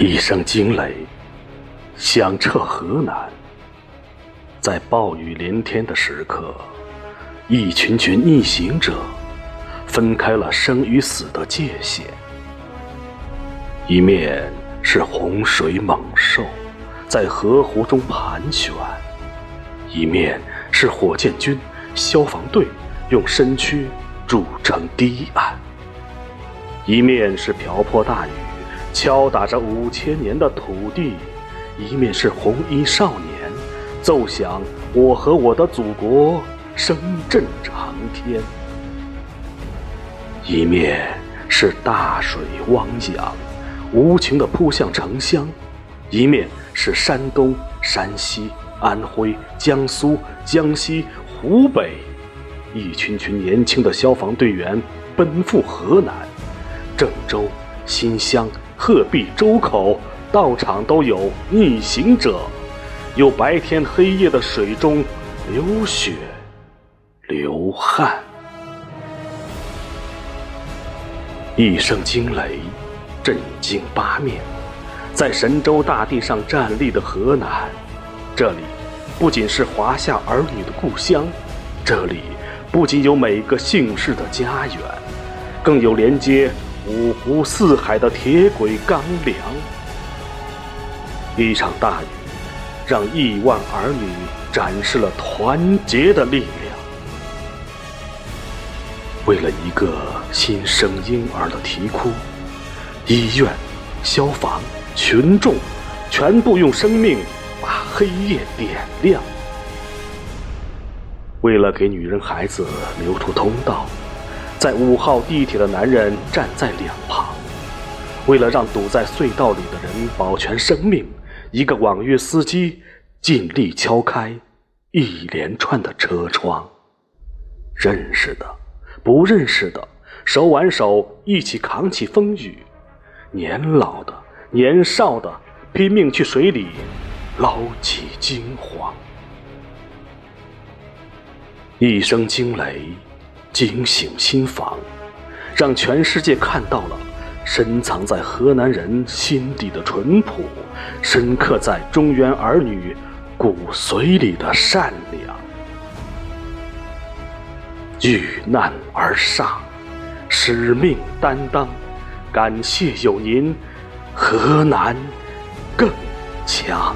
一声惊雷，响彻河南。在暴雨连天的时刻，一群群逆行者分开了生与死的界限。一面是洪水猛兽在河湖中盘旋，一面是火箭军、消防队用身躯筑成堤岸，一面是瓢泼大雨。敲打着五千年的土地，一面是红衣少年奏响“我和我的祖国”，声震长天；一面是大水汪洋，无情地扑向城乡；一面是山东、山西、安徽、江苏、江西、湖北，一群群年轻的消防队员奔赴河南、郑州、新乡。鹤壁、周口道场都有逆行者，有白天黑夜的水中流血流汗。一声惊雷，震惊八面。在神州大地上站立的河南，这里不仅是华夏儿女的故乡，这里不仅有每个姓氏的家园，更有连接。五湖四海的铁轨钢梁，一场大雨让亿万儿女展示了团结的力量。为了一个新生婴儿的啼哭，医院、消防、群众全部用生命把黑夜点亮。为了给女人孩子留出通道。在五号地铁的男人站在两旁，为了让堵在隧道里的人保全生命，一个网约司机尽力敲开一连串的车窗。认识的，不认识的，手挽手一起扛起风雨；年老的，年少的，拼命去水里捞起金黄。一声惊雷。惊醒心房，让全世界看到了深藏在河南人心底的淳朴，深刻在中原儿女骨髓里的善良。遇难而上，使命担当，感谢有您，河南更强。